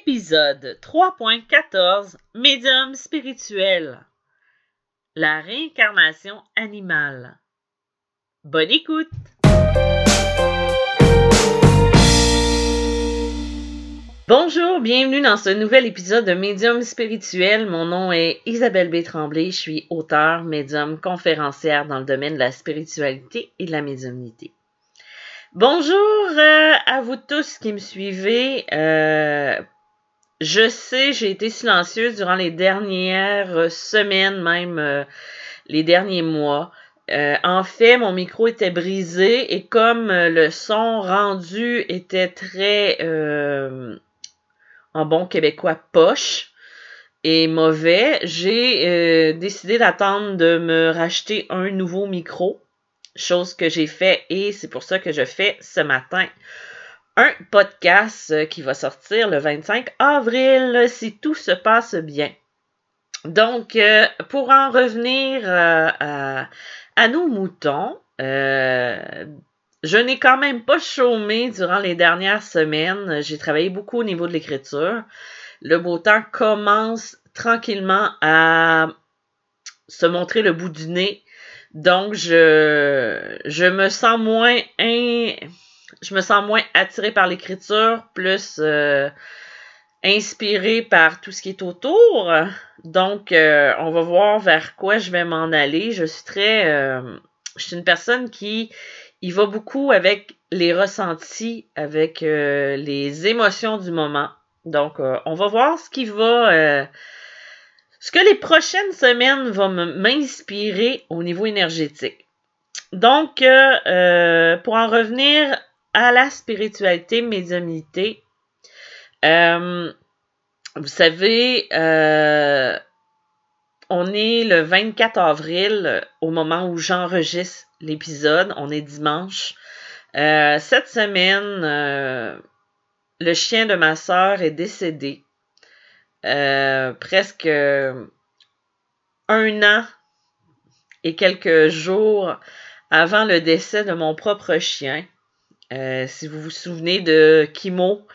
Épisode 3.14 Médium spirituel La réincarnation animale. Bonne écoute! Bonjour, bienvenue dans ce nouvel épisode de Médium spirituel. Mon nom est Isabelle B. Tremblay, je suis auteure, médium, conférencière dans le domaine de la spiritualité et de la médiumnité. Bonjour euh, à vous tous qui me suivez. Euh, je sais, j'ai été silencieuse durant les dernières semaines, même euh, les derniers mois. en fait, mon micro était brisé et comme le son rendu était très, en bon québécois, poche et mauvais, j'ai décidé d'attendre de me racheter un nouveau micro chose que j'ai fait et c'est pour ça que je fais ce matin un podcast euh, qui va sortir le 25 avril si tout se passe bien. Donc, euh, pour en revenir euh, à, nos moutons, je n'ai quand même pas chômé durant les dernières semaines. J'ai travaillé beaucoup au niveau de l'écriture. Le beau temps commence tranquillement à se montrer le bout du nez donc, je, je me sens moins je me sens moins attirée par l'écriture, plus euh, inspirée par tout ce qui est autour. Donc, euh, on va voir vers quoi je vais m'en aller. Je suis très, euh, je suis une personne qui y va beaucoup avec les ressentis, avec les émotions du moment. Donc, on va voir ce qui va ce que les prochaines semaines vont m'inspirer au niveau énergétique. Donc, pour en revenir à la spiritualité, médiumnité, euh, vous savez, on est le 24 avril au moment où j'enregistre l'épisode. On est dimanche. cette semaine, le chien de ma sœur est décédé. Euh, presque un an et quelques jours avant le décès de mon propre chien. Euh, si vous vous souvenez de Kimo,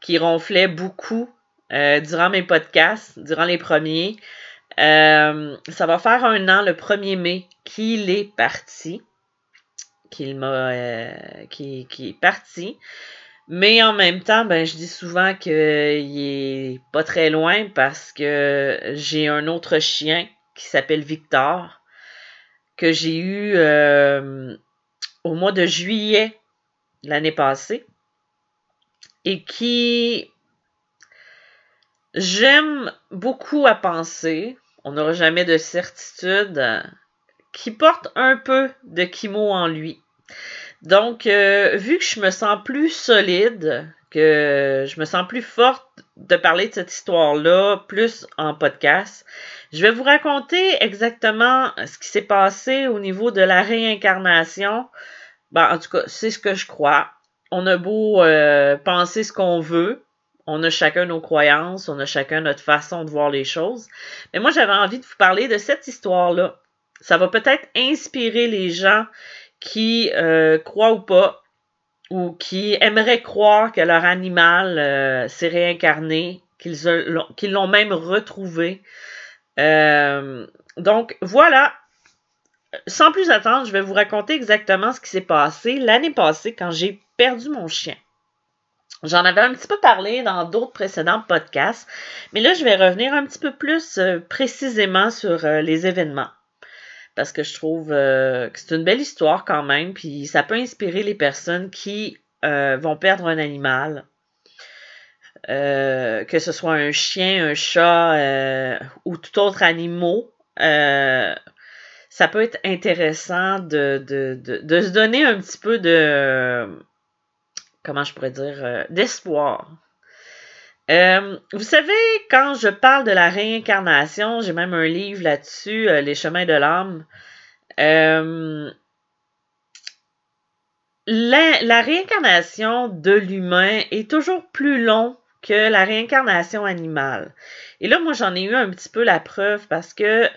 qui ronflait beaucoup euh, durant mes podcasts, durant les premiers. ça va faire un an, le 1er mai, qu'il est parti. Qu'il m'a. qui, qui est parti. Mais en même temps, ben, je dis souvent qu'il est pas très loin parce que j'ai un autre chien qui s'appelle Victor, que j'ai eu euh, au mois de juillet l'année passée et qui j'aime beaucoup à penser, on n'aura jamais de certitude, qui porte un peu de Kimo en lui. Donc, euh, vu que je me sens plus solide, que je me sens plus forte de parler de cette histoire-là, plus en podcast, je vais vous raconter exactement ce qui s'est passé au niveau de la réincarnation. Ben, en tout cas, c'est ce que je crois. On a beau euh, penser ce qu'on veut, on a chacun nos croyances, on a chacun notre façon de voir les choses. Mais moi, j'avais envie de vous parler de cette histoire-là. Ça va peut-être inspirer les gens qui euh, croient ou pas, ou qui aimeraient croire que leur animal euh, s'est réincarné, qu'ils l'ont même retrouvé. Donc voilà. Sans plus attendre, je vais vous raconter exactement ce qui s'est passé l'année passée quand j'ai perdu mon chien. J'en avais un petit peu parlé dans d'autres précédents podcasts, mais là, je vais revenir un petit peu plus précisément sur les événements parce que je trouve euh, que c'est une belle histoire quand même, puis ça peut inspirer les personnes qui euh, vont perdre un animal. Euh, que ce soit un chien, un chat ou tout autre animal, ça peut être intéressant de, de, de, de, se donner un petit peu de, comment je pourrais dire, d'espoir. Euh, vous savez, quand je parle de la réincarnation, j'ai même un livre là-dessus, euh, Les chemins de l'âme. Euh, la, réincarnation de l'humain est toujours plus long que la réincarnation animale. Et là, moi, j'en ai eu un petit peu la preuve parce que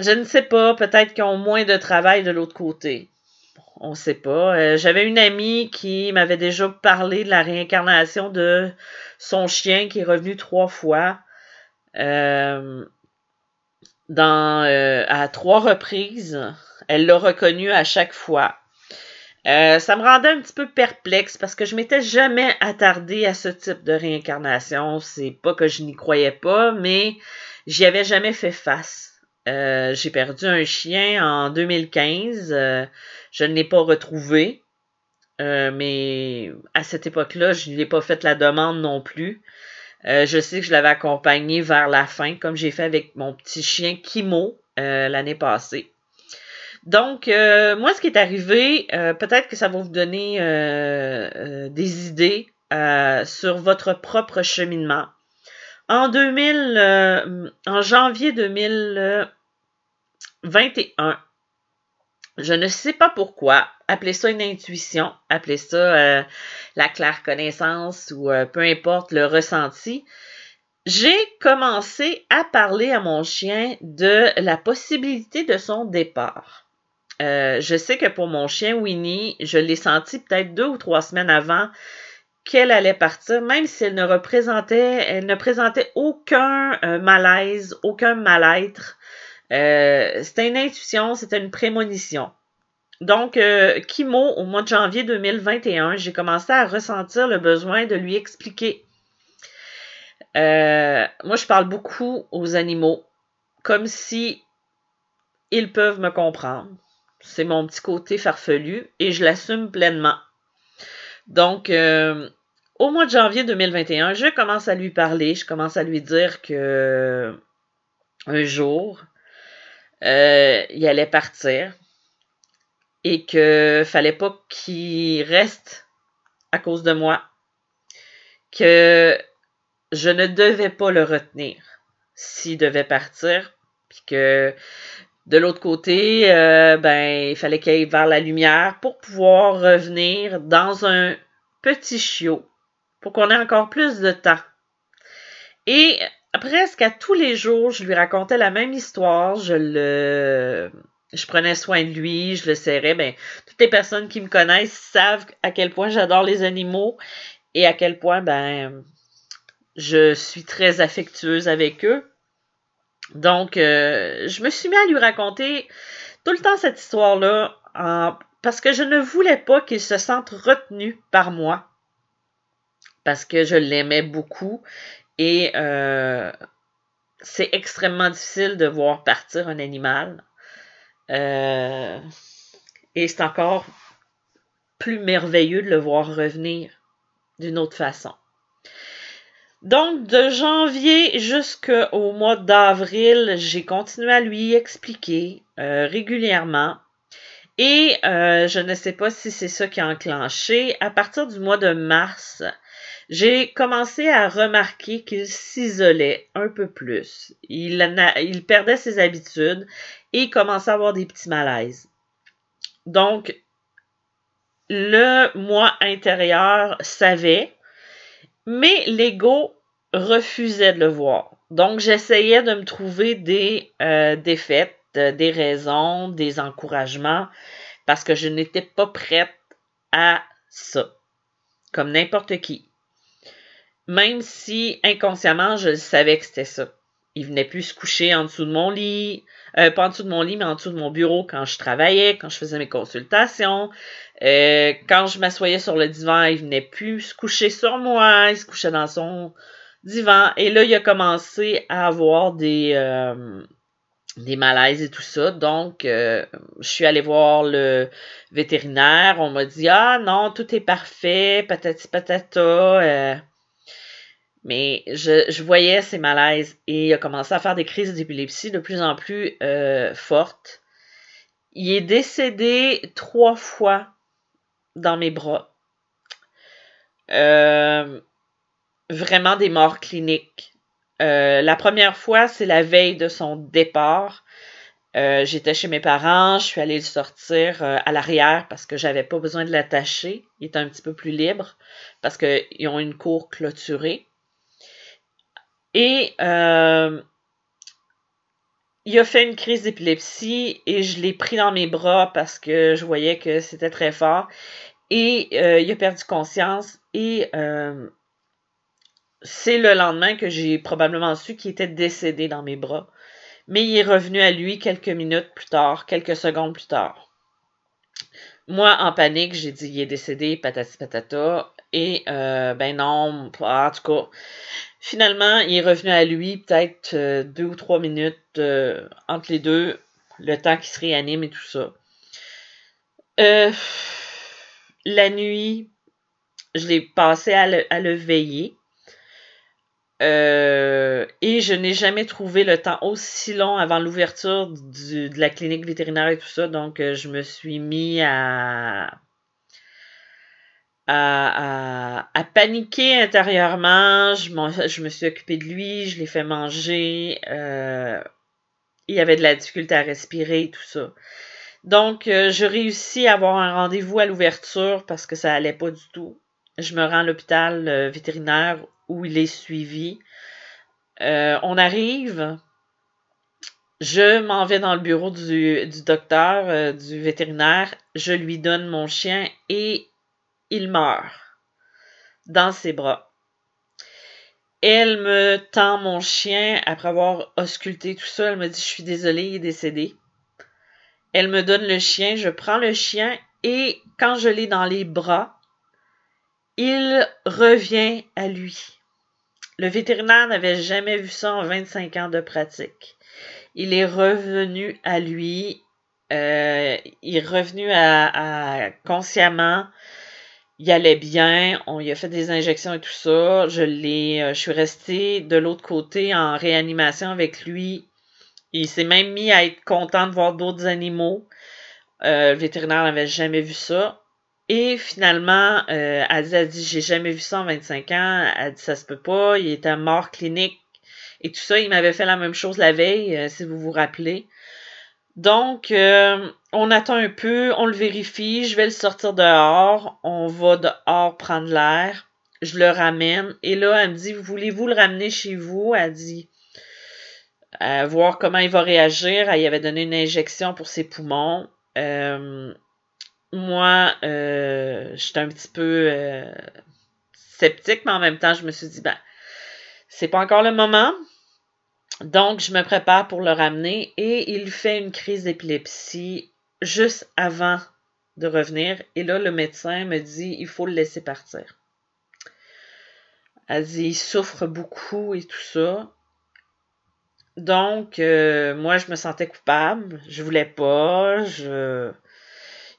je ne sais pas, peut-être qu'ils ont moins de travail de l'autre côté. on ne sait pas. Euh, j'avais une amie qui m'avait déjà parlé de la réincarnation de son chien qui est revenu trois fois. Euh, euh, à trois reprises. Elle l'a reconnu à chaque fois. ça me rendait un petit peu perplexe parce que je m'étais jamais attardée à ce type de réincarnation. C'est pas que je n'y croyais pas, mais j'y avais jamais fait face. J'ai perdu un chien en 2015. Je ne l'ai pas retrouvé. Euh, mais à cette époque-là, je ne lui ai pas fait la demande non plus. Euh, je sais que je l'avais accompagné vers la fin, comme j'ai fait avec mon petit chien Kimo euh, l'année passée. Donc, moi, ce qui est arrivé, peut-être que ça va vous donner des idées sur votre propre cheminement. En 2000, en janvier 2021, je ne sais pas pourquoi. Appelez ça une intuition, appelez ça euh, la claire connaissance ou euh, peu importe le ressenti. J'ai commencé à parler à mon chien de la possibilité de son départ. Euh, je sais que pour mon chien Winnie, je l'ai senti peut-être deux ou trois semaines avant qu'elle allait partir, même si elle ne représentait, elle ne présentait aucun malaise, aucun mal-être. Euh, c'était une intuition, c'était une prémonition. Donc, euh, Kimo, au mois de janvier 2021, j'ai commencé à ressentir le besoin de lui expliquer. Euh, moi, je parle beaucoup aux animaux, comme si ils peuvent me comprendre. C'est mon petit côté farfelu et je l'assume pleinement. Donc, au mois de janvier 2021, je commence à lui parler, je commence à lui dire que un jour, euh, il allait partir et que fallait pas qu'il reste à cause de moi, que je ne devais pas le retenir s'il devait partir, puis que de l'autre côté, euh, ben il fallait qu'il aille vers la lumière pour pouvoir revenir dans un petit chiot pour qu'on ait encore plus de temps. Et presque à tous les jours, je lui racontais la même histoire. Je le, je prenais soin de lui, je le serrais. Ben, toutes les personnes qui me connaissent savent à quel point j'adore les animaux et à quel point, ben, je suis très affectueuse avec eux. Donc, euh, je me suis mis à lui raconter tout le temps cette histoire-là parce que je ne voulais pas qu'il se sente retenu par moi parce que je l'aimais beaucoup et euh, c'est extrêmement difficile de voir partir un animal. Euh, et c'est encore plus merveilleux de le voir revenir d'une autre façon. Donc, de janvier jusqu'au mois d'avril, j'ai continué à lui expliquer euh, régulièrement. Et je ne sais pas si c'est ça qui a enclenché. À partir du mois de mars, j'ai commencé à remarquer qu'il s'isolait un peu plus. Il, perdait ses habitudes et commençait à avoir des petits malaises. Donc, le moi intérieur savait, mais l'ego refusait de le voir. Donc, j'essayais de me trouver des euh, défaites, des raisons, des encouragements, parce que je n'étais pas prête à ça, comme n'importe qui même si inconsciemment je savais que c'était ça. Il venait plus se coucher en dessous de mon lit, euh, pas en dessous de mon lit, mais en dessous de mon bureau quand je travaillais, quand je faisais mes consultations. Euh, quand je m'assoyais sur le divan, il venait plus se coucher sur moi, il se couchait dans son divan. Et là, il a commencé à avoir des, euh, des malaises et tout ça. Donc, je suis allée voir le vétérinaire. On m'a dit, ah non, tout est parfait, patati patata. Mais je, voyais ces malaises et il a commencé à faire des crises d'épilepsie de plus en plus euh, fortes. Il est décédé trois fois dans mes bras. Euh, vraiment des morts cliniques. Euh, la première fois, c'est la veille de son départ. J'étais chez mes parents, je suis allée le sortir à l'arrière parce que j'avais pas besoin de l'attacher. Il était un petit peu plus libre parce qu'ils ont une cour clôturée. Et euh, il a fait une crise d'épilepsie et je l'ai pris dans mes bras parce que je voyais que c'était très fort. Et euh, il a perdu conscience et euh, c'est le lendemain que j'ai probablement su qu'il était décédé dans mes bras. Mais il est revenu à lui quelques minutes plus tard, quelques secondes plus tard. Moi, en panique, j'ai dit il est décédé, patati patata. Et ben non, en tout cas, finalement, il est revenu à lui peut-être euh, deux ou trois minutes euh, entre les deux, le temps qu'il se réanime et tout ça. la nuit, je l'ai passé à le, veiller. et je n'ai jamais trouvé le temps aussi long avant l'ouverture de la clinique vétérinaire et tout ça. Donc, je me suis mis à à, paniquer intérieurement. Je, me suis occupée de lui, je l'ai fait manger. Euh, il y avait de la difficulté à respirer et tout ça. Donc, euh, je réussis à avoir un rendez-vous à l'ouverture parce que ça allait pas du tout. Je me rends à l'hôpital euh, vétérinaire où il est suivi. on arrive. Je m'en vais dans le bureau du, du docteur, du vétérinaire. Je lui donne mon chien et il meurt dans ses bras. Elle me tend mon chien après avoir ausculté tout ça. Elle me dit Je suis désolée, il est décédé. Elle me donne le chien, je prends le chien et quand je l'ai dans les bras, il revient à lui. Le vétérinaire n'avait jamais vu ça en 25 ans de pratique. Il est revenu à lui, euh, il est revenu à consciemment, il allait bien, on lui a fait des injections et tout ça. Je l'ai, euh, je suis restée de l'autre côté en réanimation avec lui. Il s'est même mis à être content de voir d'autres animaux. Euh, le vétérinaire n'avait jamais vu ça. Et finalement, euh, elle a dit, j'ai jamais vu ça en 25 ans. Elle dit, ça se peut pas. Il était mort clinique et tout ça. Il m'avait fait la même chose la veille, euh, si vous vous rappelez. Donc, euh, on attend un peu, on le vérifie, je vais le sortir dehors, on va dehors prendre l'air, je le ramène, et là, elle me dit, voulez-vous le ramener chez vous? Elle dit, euh, voir comment il va réagir. Elle avait donné une injection pour ses poumons. Euh, moi, j'étais un petit peu sceptique, mais en même temps, je me suis dit, ben, c'est pas encore le moment. Donc, je me prépare pour le ramener et il fait une crise d'épilepsie juste avant de revenir. Et là, le médecin me dit, il faut le laisser partir. Elle dit, il souffre beaucoup et tout ça. Donc, euh, moi, je me sentais coupable. Je voulais pas. Je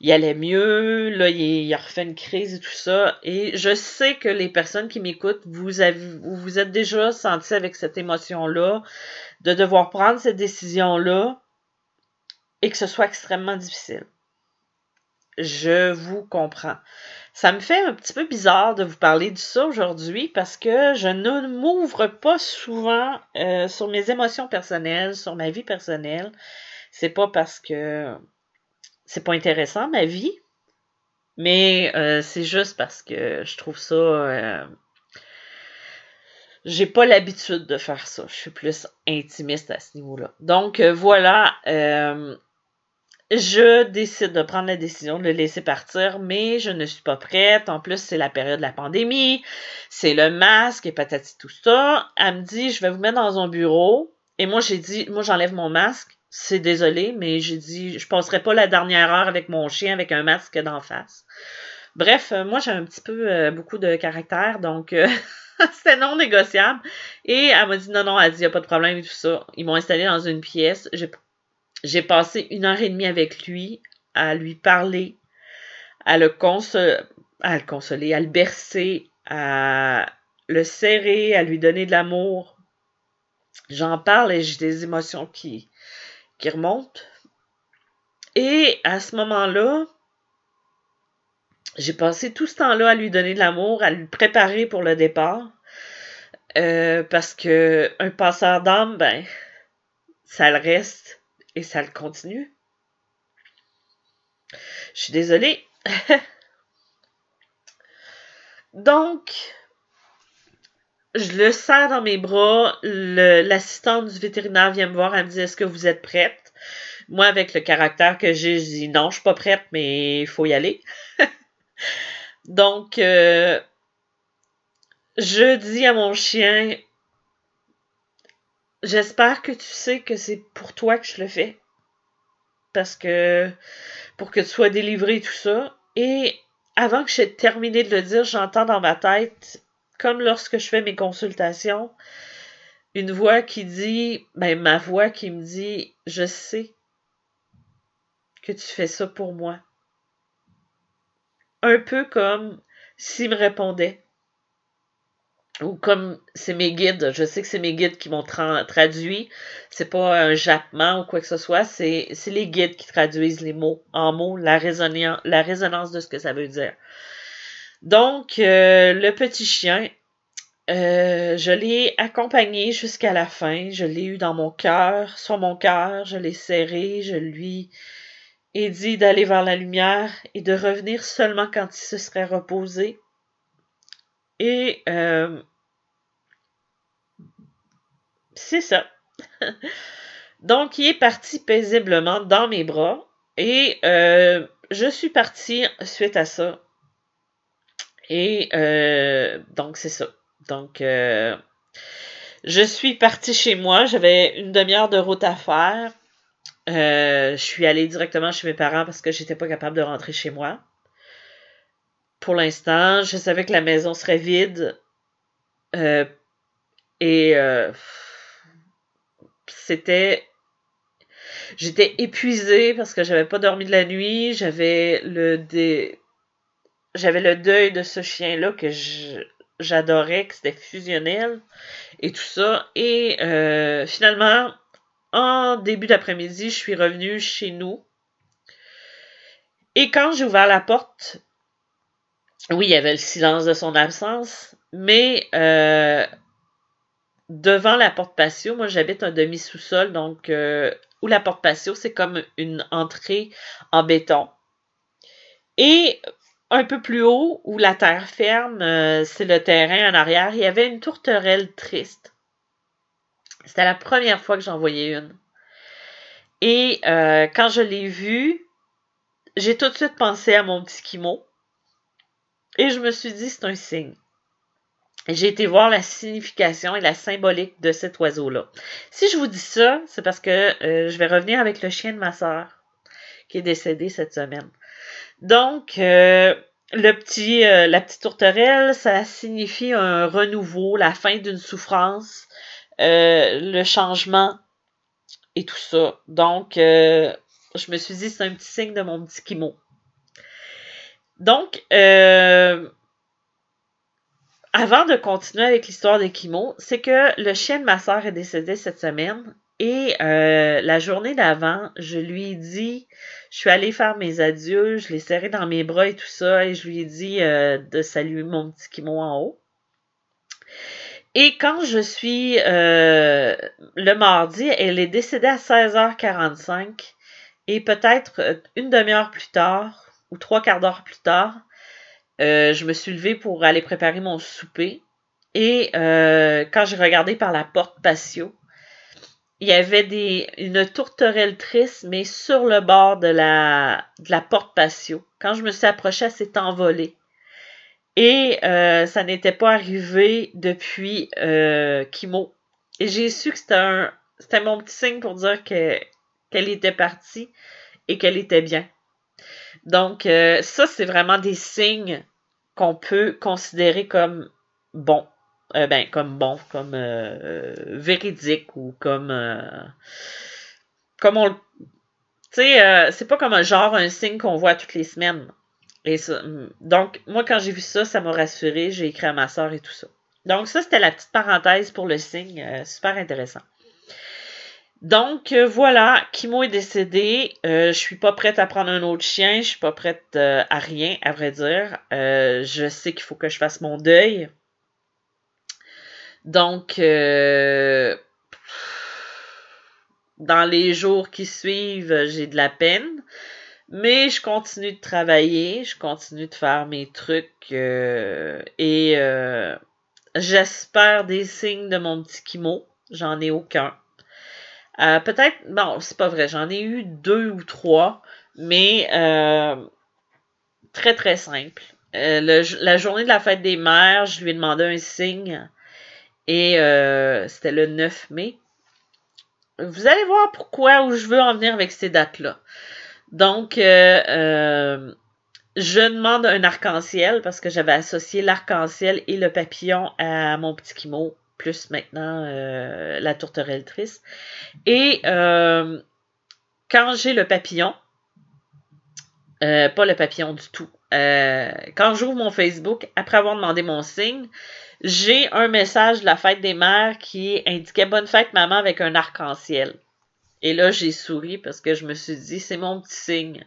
il allait mieux, là, il, a refait une crise et tout ça. Et je sais que les personnes qui m'écoutent, vous avez, vous êtes déjà senti avec cette émotion-là, de devoir prendre cette décision-là et que ce soit extrêmement difficile. Je vous comprends. Ça me fait un petit peu bizarre de vous parler de ça aujourd'hui parce que je ne m'ouvre pas souvent euh, sur mes émotions personnelles, sur ma vie personnelle. C'est pas parce que c'est pas intéressant ma vie, mais euh, c'est juste parce que je trouve ça. Euh, j'ai pas l'habitude de faire ça. Je suis plus intimiste à ce niveau-là. Donc euh, voilà. Je décide de prendre la décision de le laisser partir, mais je ne suis pas prête. En plus, c'est la période de la pandémie, c'est le masque et patati tout ça. Elle me dit, je vais vous mettre dans un bureau. Et moi, j'ai dit, moi, j'enlève mon masque c'est désolé, mais j'ai dit, je passerai pas la dernière heure avec mon chien avec un masque d'en face. Bref, euh, moi j'ai un petit peu euh, beaucoup de caractère, donc euh, c'était non négociable. Et elle m'a dit non, non, elle dit, il n'y a pas de problème et tout ça. Ils m'ont installé dans une pièce. Passé une heure et demie avec lui à lui parler, à le, à le consoler, à le bercer, à le serrer, à lui donner de l'amour. J'en parle et j'ai des émotions qui, qui remonte. Et à ce moment-là, j'ai passé tout ce temps-là à lui donner de l'amour, à lui préparer pour le départ. Euh, parce que un passeur d'âme, ben, ça le reste et ça le continue. Je suis désolée. Donc, je le sers dans mes bras. L'assistante du vétérinaire vient me voir. Elle me dit Est-ce que vous êtes prête? Moi, avec le caractère que j'ai, je dis Non, je suis pas prête, mais il faut y aller. Donc, euh, je dis à mon chien J'espère que tu sais que c'est pour toi que je le fais. Parce que pour que tu sois délivré tout ça. Et avant que j'ai terminé de le dire, j'entends dans ma tête, comme lorsque je fais mes consultations, une voix qui dit, ben ma voix qui me dit, je sais que tu fais ça pour moi. Un peu comme s'il me répondait ou comme c'est mes guides, je sais que c'est mes guides qui m'ont traduit, c'est pas un jappement ou quoi que ce soit, c'est les guides qui traduisent les mots en mots, la, résonance, la résonance de ce que ça veut dire. Donc, euh, le petit chien, euh, je l'ai accompagné jusqu'à la fin, je l'ai eu dans mon cœur, sur mon cœur, je l'ai serré, je lui ai dit d'aller vers la lumière et de revenir seulement quand il se serait reposé. Et euh, c'est ça. Donc, il est parti paisiblement dans mes bras et euh, je suis partie suite à ça. Et euh, donc, c'est ça. Donc, euh, je suis partie chez moi. J'avais une demi-heure de route à faire. je suis allée directement chez mes parents parce que j'étais pas capable de rentrer chez moi. Pour l'instant, je savais que la maison serait vide. et c'était j'étais épuisée parce que j'avais pas dormi de la nuit, j'avais le j'avais le deuil de ce chien là que j'adorais, que c'était fusionnel et tout ça et euh, finalement en début d'après-midi, je suis revenue chez nous. Et quand j'ai ouvert la porte, oui, il y avait le silence de son absence, mais euh, devant la porte patio, moi j'habite un demi-sous-sol, donc euh, où la porte patio, c'est comme une entrée en béton. Et un peu plus haut, où la terre ferme, euh, c'est le terrain en arrière, il y avait une tourterelle triste. C'était la première fois que j'en voyais une. Et euh, quand je l'ai vue, j'ai tout de suite pensé à mon petit Kimo. Et je me suis dit, c'est un signe j'ai été voir la signification et la symbolique de cet oiseau-là. Si je vous dis ça, c'est parce que euh, je vais revenir avec le chien de ma sœur, qui est décédé cette semaine. Donc, euh, le petit, euh, la petite tourterelle, ça signifie un renouveau, la fin d'une souffrance, le changement et tout ça. Donc, je me suis dit, c'est un petit signe de mon petit Kimo. Donc, euh, avant de continuer avec l'histoire de Kimo, c'est que le chien de ma soeur est décédé cette semaine et euh, la journée d'avant, je lui ai dit, je suis allée faire mes adieux, je l'ai serré dans mes bras et tout ça, et je lui ai dit euh, de saluer mon petit Kimo en haut. Et quand je suis euh, le mardi, elle est décédée à 16h45 et peut-être une demi-heure plus tard ou trois quarts d'heure plus tard, euh, je me suis levée pour aller préparer mon souper. Et euh, quand j'ai regardé par la porte patio, il y avait des, une tourterelle triste, mais sur le bord de la, de la porte patio. Quand je me suis approchée, elle s'est envolée. Et euh, ça n'était pas arrivé depuis Kimo. Et j'ai su que c'était un c'était mon petit signe pour dire que qu'elle était partie et qu'elle était bien. Donc, ça, c'est vraiment des signes qu'on peut considérer comme bon. Euh, ben, comme bon, comme euh, véridique ou comme. Euh, comme on. Tu sais, c'est pas comme un genre, un signe qu'on voit toutes les semaines. Et donc, moi, quand j'ai vu ça, ça m'a rassuré. J'ai écrit à ma soeur et tout ça. Donc, ça, c'était la petite parenthèse pour le signe. super intéressant. Donc euh, voilà, Kimo est décédé. Euh, je suis pas prête à prendre un autre chien. Je suis pas prête euh, à rien, à vrai dire. je sais qu'il faut que je fasse mon deuil. Donc dans les jours qui suivent, j'ai de la peine. Mais je continue de travailler, je continue de faire mes trucs et J'espère des signes de mon petit Kimo. J'en ai aucun. Euh, peut-être, non, c'est pas vrai, j'en ai eu deux ou trois, mais euh, très très simple. Euh, la journée de la fête des mères, je lui ai demandé un signe et c'était le 9 mai. Vous allez voir pourquoi où je veux en venir avec ces dates-là. Donc, je demande un arc-en-ciel parce que j'avais associé l'arc-en-ciel et le papillon à mon petit Kimo plus maintenant euh, la tourterelle triste. Et euh, quand j'ai le papillon, euh, pas le papillon du tout, quand j'ouvre mon Facebook, après avoir demandé mon signe, j'ai un message de la fête des mères qui indiquait Bonne fête maman avec un arc-en-ciel. Et là, j'ai souri parce que je me suis dit, c'est mon petit signe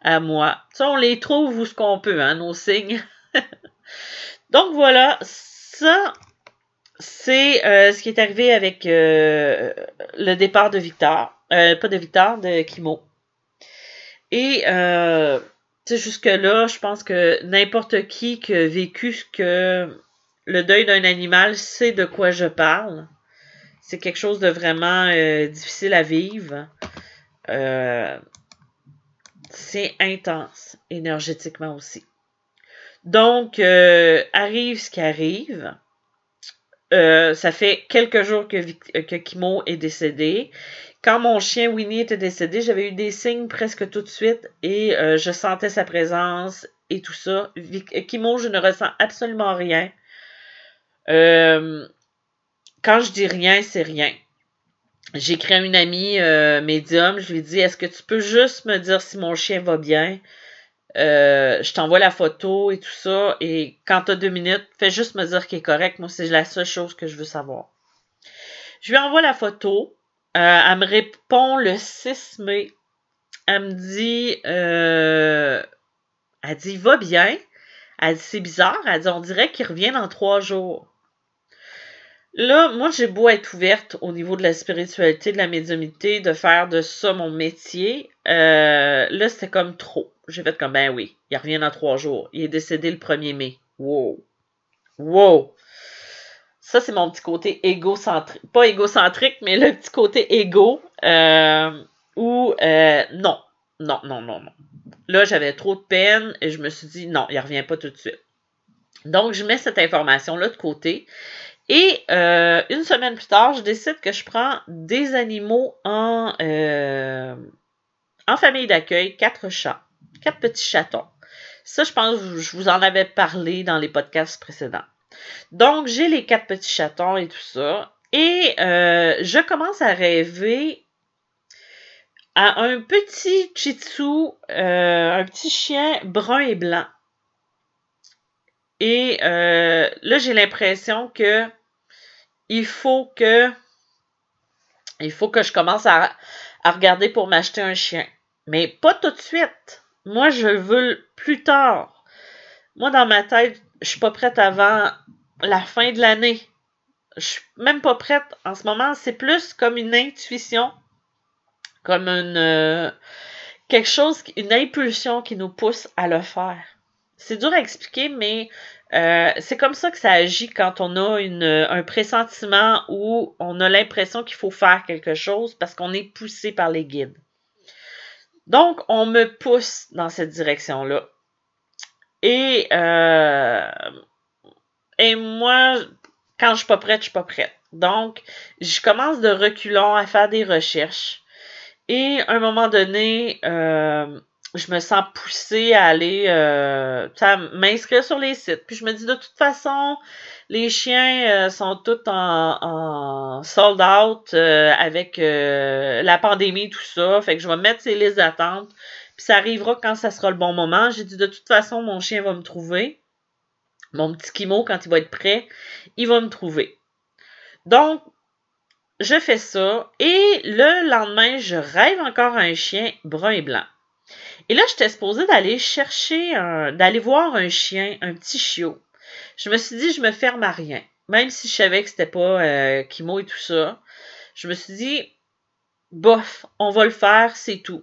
à moi. Ça, on les trouve où ce qu'on peut, hein, nos signes. Donc voilà, ça, c'est euh, ce qui est arrivé avec euh, le départ de Victor. Euh, pas de Victor, de Kimo. Et jusque-là, je pense que n'importe qui qui a vécu que le deuil d'un animal sait de quoi je parle. C'est quelque chose de vraiment difficile à vivre. c'est intense énergétiquement aussi. Donc, arrive ce qui arrive. Euh, ça fait quelques jours que, euh, que Kimo est décédé. Quand mon chien Winnie était décédé, j'avais eu des signes presque tout de suite et euh, je sentais sa présence et tout ça. Kimo, je ne ressens absolument rien. quand je dis rien, c'est rien. J'ai écrit à une amie médium, je lui dit Est-ce que tu peux juste me dire si mon chien va bien? Euh, je t'envoie la photo et tout ça. Et quand tu as deux minutes, fais juste me dire qu'il est correct. Moi, c'est la seule chose que je veux savoir. Je lui envoie la photo. Euh, elle me répond le 6 mai. Elle me dit, euh, elle dit, va bien. Elle dit, c'est bizarre. Elle dit, on dirait qu'il revient dans trois jours. Là, moi, j'ai beau être ouverte au niveau de la spiritualité, de la médiumité, de faire de ça mon métier. là, c'était comme trop. J'ai fait comme, ben oui, il revient dans trois jours. Il est décédé le 1er mai. Wow. Wow. Ça, c'est mon petit côté égocentrique. Pas égocentrique, mais le petit côté égo. Euh, où, euh, non. Non, non, non, non. Là, j'avais trop de peine et je me suis dit, non, il revient pas tout de suite. Donc, je mets cette information-là de côté. Et euh, une semaine plus tard, je décide que je prends des animaux en, en famille d'accueil, quatre chats quatre petits chatons. Ça, je pense que je vous en avais parlé dans les podcasts précédents. Donc, j'ai les quatre petits chatons et tout ça. Et euh, je commence à rêver à un petit chitsu, euh, un petit chien brun et blanc. Et euh, là, j'ai l'impression que il faut que il faut que je commence à, à regarder pour m'acheter un chien. Mais pas tout de suite. Moi, je veux plus tard. Moi, dans ma tête, je suis pas prête avant la fin de l'année. Je suis même pas prête en ce moment. C'est plus comme une intuition, comme une euh, quelque chose, une impulsion qui nous pousse à le faire. C'est dur à expliquer, mais euh, c'est comme ça que ça agit quand on a une, un pressentiment ou on a l'impression qu'il faut faire quelque chose parce qu'on est poussé par les guides. Donc, on me pousse dans cette direction-là. Et, euh, et moi, quand je suis pas prête, je suis pas prête. Donc, je commence de reculons à faire des recherches. Et à un moment donné, euh, je me sens poussée à aller euh, m'inscrire sur les sites. Puis je me dis de toute façon, les chiens euh, sont tous en, sold out euh, avec euh, la pandémie, tout ça. Fait que je vais mettre ces listes d'attente. Puis ça arrivera quand ça sera le bon moment. J'ai dit de toute façon, mon chien va me trouver. Mon petit Kimo, quand il va être prêt, il va me trouver. Donc, je fais ça. Et le lendemain, je rêve encore un chien brun et blanc. Et là, j'étais supposée d'aller chercher, d'aller voir un chien, un petit chiot. Je me suis dit, je me ferme à rien. Même si je savais que c'était pas euh, Kimo et tout ça. Je me suis dit, bof, on va le faire, c'est tout.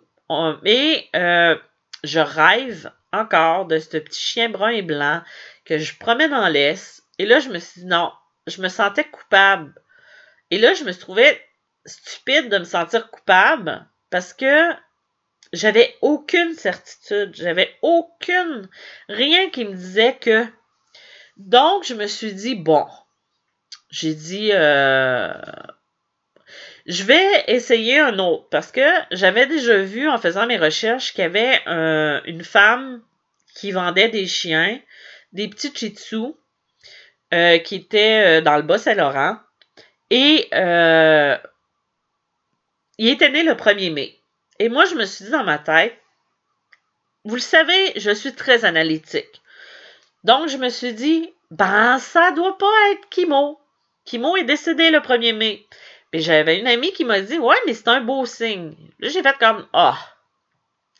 Et euh, je rêve encore de ce petit chien brun et blanc que je promène en laisse. Et là, je me suis dit, non, je me sentais coupable. Et là, je me trouvais stupide de me sentir coupable parce que j'avais aucune certitude, j'avais aucune, rien qui me disait que. Donc, je me suis dit, bon, j'ai dit, euh, je vais essayer un autre parce que j'avais déjà vu en faisant mes recherches qu'il y avait une femme qui vendait des chiens, des petits chitsus, euh, qui étaient euh, dans le Bas-Saint-Laurent. Et euh, il était né le 1er mai. Et moi, je me suis dit dans ma tête, vous le savez, je suis très analytique. Donc, je me suis dit, ben, ça doit pas être Kimo. Kimo est décédé le 1er mai. Puis j'avais une amie qui m'a dit, ouais, mais c'est un beau signe. Là, j'ai fait comme, ah.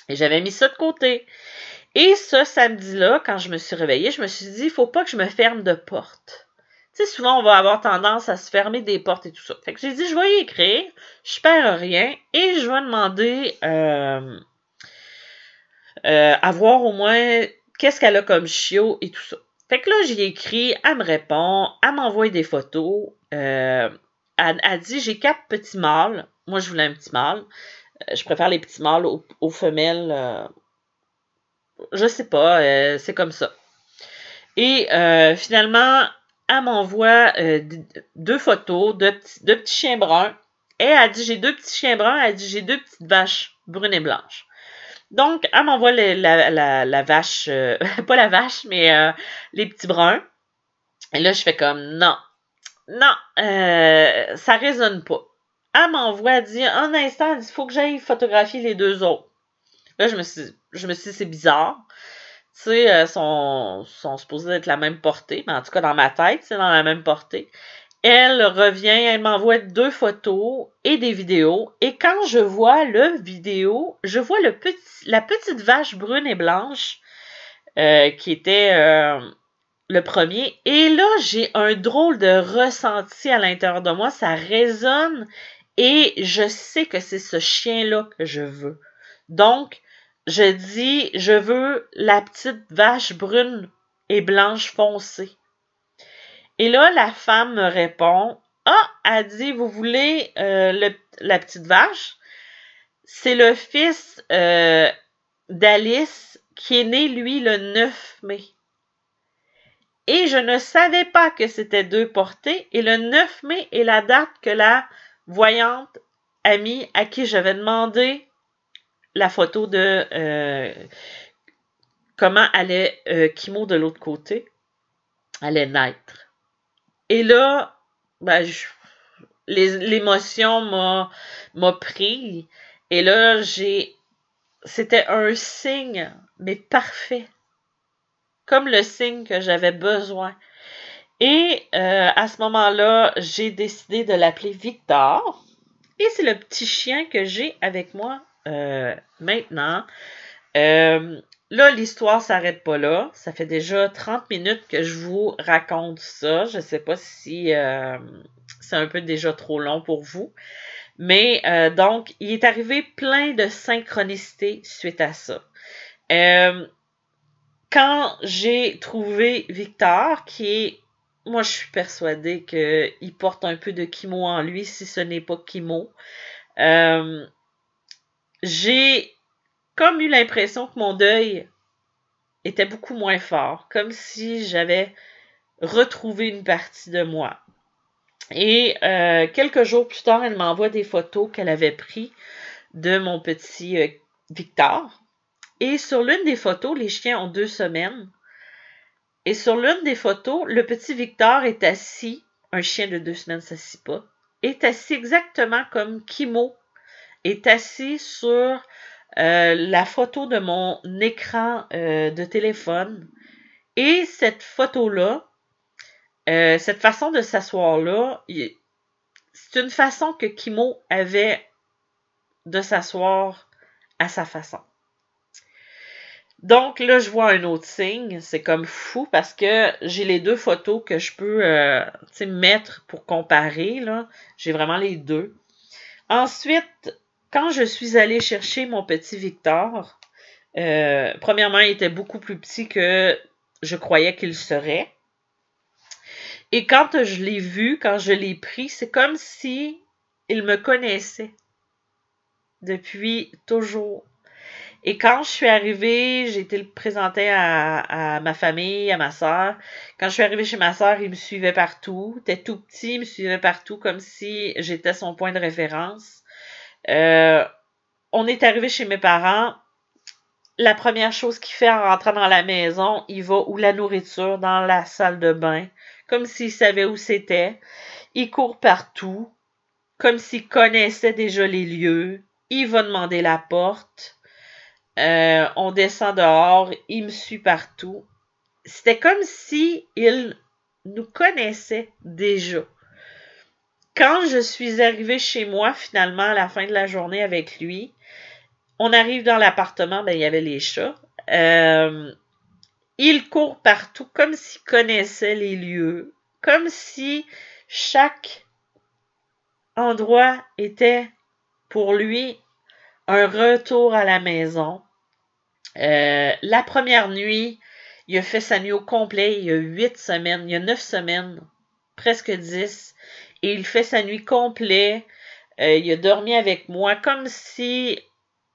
Et j'avais mis ça de côté. Et ce samedi-là, quand je me suis réveillée, je me suis dit, il faut pas que je me ferme de porte. Souvent, on va avoir tendance à se fermer des portes et tout ça. Fait que j'ai dit, je vais y écrire, je perds rien, et je vais demander euh, euh, à voir au moins qu'est-ce qu'elle a comme chiot et tout ça. Fait que là, j'y écrit, elle me répond, elle m'envoie des photos. Euh, elle, dit, j'ai quatre petits mâles. Moi, je voulais un petit mâle. Je préfère les petits mâles aux, femelles. Je sais pas, c'est comme ça. Et finalement, elle m'envoie euh, deux photos de, petits, chiens bruns. Et elle dit j'ai deux petits chiens bruns, elle dit j'ai deux petites vaches brunes et blanches. Donc, elle m'envoie la, vache, euh, pas la vache, mais euh, les petits bruns. Et là, je fais comme non, non, ça résonne pas. Elle m'envoie, elle dit un instant, il faut que j'aille photographier les deux autres. Là, je me suis, je me suis dit, c'est bizarre tu sais, euh, sont, sont supposés être la même portée, mais en tout cas dans ma tête, c'est dans la même portée. Elle revient, elle m'envoie deux photos et des vidéos. Et quand je vois le vidéo, je vois le petit, la petite vache brune et blanche euh, qui était euh, le premier. Et là, j'ai un drôle de ressenti à l'intérieur de moi. Ça résonne et je sais que c'est ce chien-là que je veux. Donc, je dis, je veux la petite vache brune et blanche foncée. Et là, la femme me répond, ah, elle dit, vous voulez euh, la petite vache? C'est le fils euh, d'Alice qui est né, lui, le 9 mai. Et je ne savais pas que c'était deux portées. Et le 9 mai est la date que la voyante amie à qui j'avais demandé la photo de euh, comment allait euh, Kimo de l'autre côté allait naître. Et là, ben, l'émotion m'a, pris. Et là, j'ai. C'était un signe, mais parfait. Comme le signe que j'avais besoin. Et euh, à ce moment-là, j'ai décidé de l'appeler Victor. Et c'est le petit chien que j'ai avec moi euh, maintenant. Euh, là, l'histoire s'arrête pas là. Ça fait déjà 30 minutes que je vous raconte ça. Je sais pas si euh, c'est un peu déjà trop long pour vous. Mais donc, il est arrivé plein de synchronicité suite à ça. quand j'ai trouvé Victor, qui est moi, je suis persuadée qu'il porte un peu de Kimo en lui, si ce n'est pas Kimo. J'ai comme eu l'impression que mon deuil était beaucoup moins fort, comme si j'avais retrouvé une partie de moi. Et euh, quelques jours plus tard, elle m'envoie des photos qu'elle avait prises de mon petit euh, Victor. Et sur l'une des photos, les chiens ont deux semaines. Et sur l'une des photos, le petit Victor est assis, un chien de deux semaines ne s'assit pas, est assis exactement comme Kimo est assis sur euh, la photo de mon écran euh, de téléphone. Et cette photo-là, euh, cette façon de s'asseoir-là, c'est une façon que Kimo avait de s'asseoir à sa façon. Donc là, je vois un autre signe. C'est comme fou parce que j'ai les deux photos que je peux mettre pour comparer. J'ai vraiment les deux. Ensuite, quand je suis allée chercher mon petit Victor, euh, premièrement, il était beaucoup plus petit que je croyais qu'il serait. Et quand je l'ai vu, quand je l'ai pris, c'est comme si il me connaissait depuis toujours. Et quand je suis arrivée, j'ai été le présenter à, ma famille, à ma soeur. Quand je suis arrivée chez ma soeur, il me suivait partout. Il était tout petit, il me suivait partout comme si j'étais son point de référence. Euh, on est arrivé chez mes parents. La première chose qu'il fait en rentrant dans la maison, il va où la nourriture? Dans la salle de bain, comme s'il savait où c'était. Il court partout, comme s'il connaissait déjà les lieux. Il va demander la porte. Euh, on descend dehors, il me suit partout. C'était comme si il nous connaissait déjà. Quand je suis arrivée chez moi, finalement, à la fin de la journée avec lui, on arrive dans l'appartement, ben, il y avait les chats. Euh, il court partout comme s'il connaissait les lieux, comme si chaque endroit était pour lui un retour à la maison. Euh, la première nuit, il a fait sa nuit au complet. Il y a huit semaines, il y a neuf semaines, presque dix. Et il fait sa nuit complète. Euh, il a dormi avec moi comme si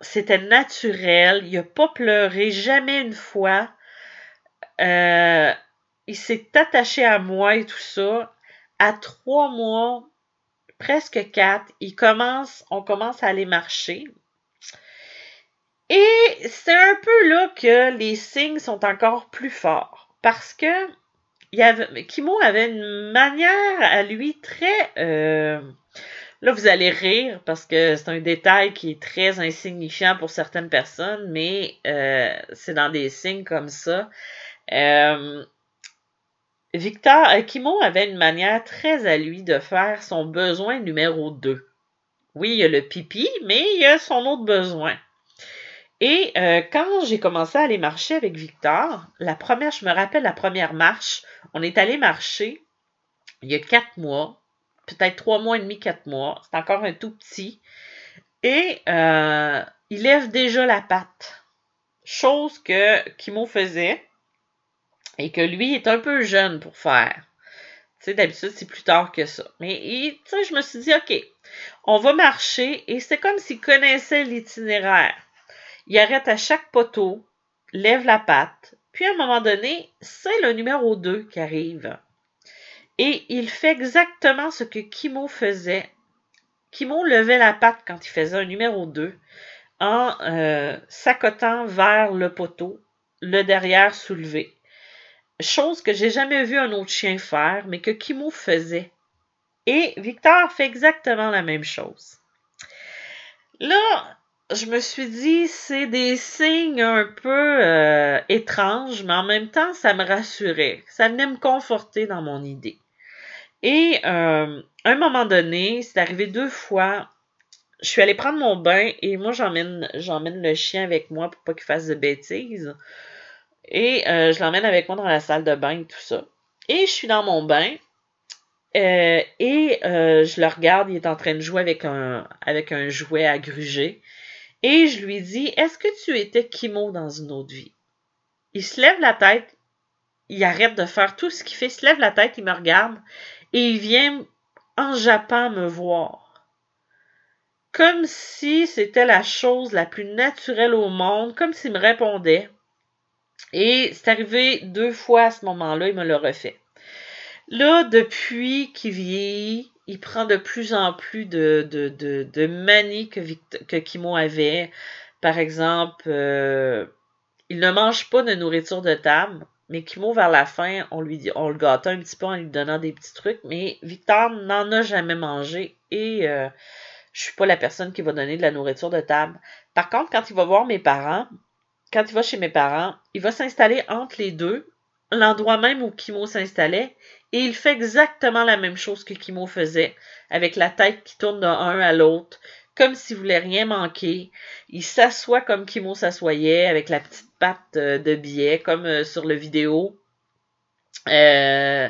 c'était naturel. Il n'a pas pleuré jamais une fois. Euh, il s'est attaché à moi et tout ça. À trois mois, presque quatre, il commence, on commence à aller marcher. Et c'est un peu là que les signes sont encore plus forts. Parce que il avait, Kimo avait une manière à lui très... Euh, là, vous allez rire parce que c'est un détail qui est très insignifiant pour certaines personnes, mais euh, c'est dans des signes comme ça. Euh, Victor, Kimo avait une manière très à lui de faire son besoin numéro 2. Oui, il y a le pipi, mais il y a son autre besoin. Et euh, quand j'ai commencé à aller marcher avec Victor, la première, je me rappelle la première marche, on est allé marcher il y a quatre mois, peut-être trois mois et demi, quatre mois. C'est encore un tout petit. Et euh, il lève déjà la patte. Chose que Kimo faisait et que lui est un peu jeune pour faire. Tu sais, d'habitude, c'est plus tard que ça. Mais, tu sais, je me suis dit, OK, on va marcher et c'est comme s'il connaissait l'itinéraire. Il arrête à chaque poteau, lève la patte, puis à un moment donné, c'est le numéro 2 qui arrive. Et il fait exactement ce que Kimo faisait. Kimo levait la patte quand il faisait un numéro 2 en euh, s'accotant vers le poteau, le derrière soulevé. Chose que j'ai jamais vu un autre chien faire, mais que Kimo faisait. Et Victor fait exactement la même chose. Là, je me suis dit, c'est des signes un peu euh, étranges, mais en même temps, ça me rassurait. Ça venait me conforter dans mon idée. Et euh, à un moment donné, c'est arrivé deux fois, je suis allée prendre mon bain et moi, j'emmène, j'emmène le chien avec moi pour pas qu'il fasse de bêtises. Et euh, je l'emmène avec moi dans la salle de bain et tout ça. Et je suis dans mon bain. et je le regarde, il est en train de jouer avec un, avec un jouet à gruger. Et je lui dis, est-ce que tu étais Kimo dans une autre vie? Il se lève la tête, il arrête de faire tout ce qu'il fait, il se lève la tête, il me regarde et il vient en Japon me voir. Comme si c'était la chose la plus naturelle au monde, comme s'il me répondait. Et c'est arrivé deux fois à ce moment-là, il me l'a refait. Là, depuis qu'il vieillit, il prend de plus en plus de, de, de manie que, que Kimo avait. Par exemple, euh, il ne mange pas de nourriture de table, mais Kimo, vers la fin, on lui on le gâte un petit peu en lui donnant des petits trucs, mais Victor n'en a jamais mangé et euh, je suis pas la personne qui va donner de la nourriture de table. Par contre, quand il va voir mes parents, quand il va chez mes parents, il va s'installer entre les deux, l'endroit même où Kimo s'installait, et il fait exactement la même chose que Kimo faisait, avec la tête qui tourne d'un à l'autre, comme s'il voulait rien manquer. Il s'assoit comme Kimo s'assoyait, avec la petite patte euh, de billet, comme euh, sur le vidéo. Euh,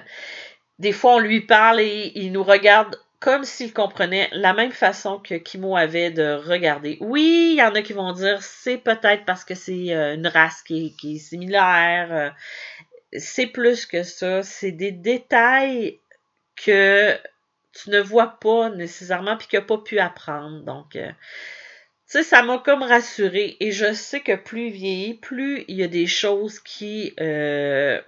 des fois, on lui parle et il nous regarde comme s'il comprenait la même façon que Kimo avait de regarder. Oui, il y en a qui vont dire c'est peut-être parce que c'est une race qui, qui est similaire c'est plus que ça. C'est des détails que tu ne vois pas nécessairement puis que tu pas pu apprendre. Donc, euh, tu sais, ça m'a comme rassuré et je sais que plus il vieillit, plus il y a des choses qui euh,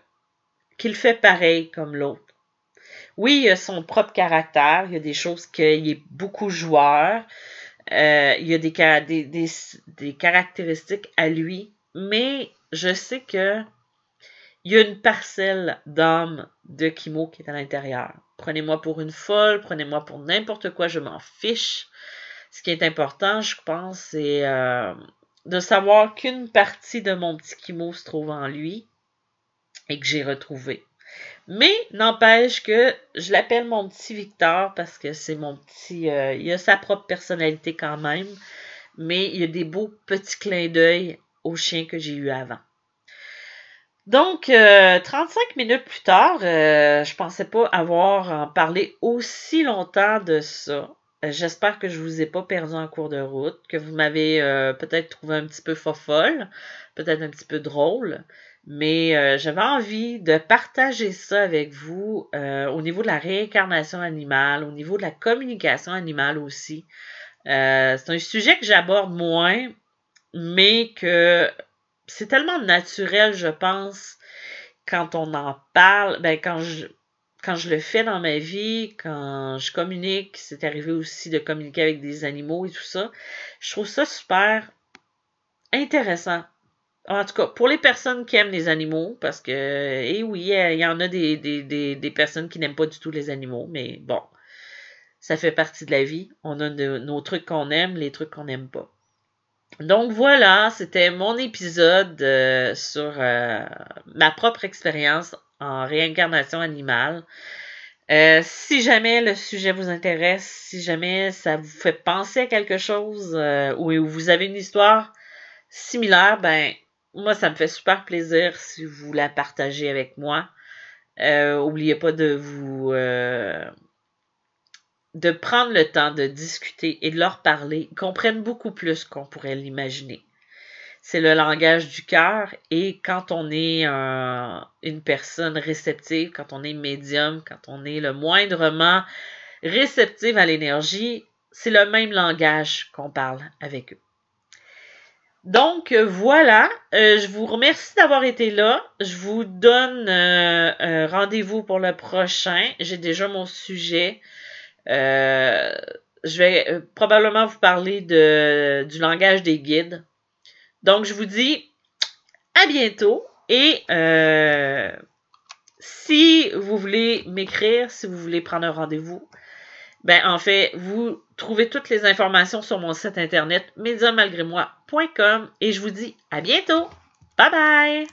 qu'il fait pareil comme l'autre. Oui, il a son propre caractère, il y a des choses qu'il est beaucoup joueur, euh, il y a des, caractéristiques à lui, mais je sais que il y a une parcelle d'âme de Kimo qui est à l'intérieur. Prenez-moi pour une folle, prenez-moi pour n'importe quoi, je m'en fiche. Ce qui est important, je pense, c'est euh, de savoir qu'une partie de mon petit Kimo se trouve en lui et que j'ai retrouvé. Mais n'empêche que je l'appelle mon petit Victor parce que c'est mon petit. Euh, il a sa propre personnalité quand même, mais il y a des beaux petits clins d'œil au chien que j'ai eu avant. Donc, 35 euh, minutes plus tard, euh, je pensais pas avoir parlé aussi longtemps de ça. J'espère que je vous ai pas perdu en cours de route, que vous m'avez peut-être trouvé un petit peu fofolle, peut-être un petit peu drôle. Mais euh, j'avais envie de partager ça avec vous euh, au niveau de la réincarnation animale, au niveau de la communication animale aussi. Euh, c'est un sujet que j'aborde moins, mais que c'est tellement naturel, je pense, quand on en parle, ben quand je quand je le fais dans ma vie, quand je communique, c'est arrivé aussi de communiquer avec des animaux et tout ça. Je trouve ça super intéressant en tout cas, pour les personnes qui aiment les animaux, parce que, eh oui, il y en a des, des, personnes qui n'aiment pas du tout les animaux, mais bon, ça fait partie de la vie. On a nos trucs qu'on aime, les trucs qu'on n'aime pas. Donc voilà, c'était mon épisode euh, sur euh, ma propre expérience en réincarnation animale. Euh, si jamais le sujet vous intéresse, si jamais ça vous fait penser à quelque chose ou vous avez une histoire similaire, ben moi, ça me fait super plaisir si vous la partagez avec moi. Euh, oubliez pas de vous de prendre le temps de discuter et de leur parler. Comprennent beaucoup plus qu'on pourrait l'imaginer. C'est le langage du cœur et quand on est une personne réceptive, quand on est médium, quand on est le moindrement réceptive à l'énergie, c'est le même langage qu'on parle avec eux. Donc voilà, euh, je vous remercie d'avoir été là. Je vous donne euh, rendez-vous pour le prochain. J'ai déjà mon sujet. Je vais probablement vous parler du langage des guides. Donc je vous dis à bientôt et si vous voulez m'écrire, si vous voulez prendre un rendez-vous, ben, en fait, vous trouvez toutes les informations sur mon site internet médiamalgrémoi.com et je vous dis à bientôt. Bye bye!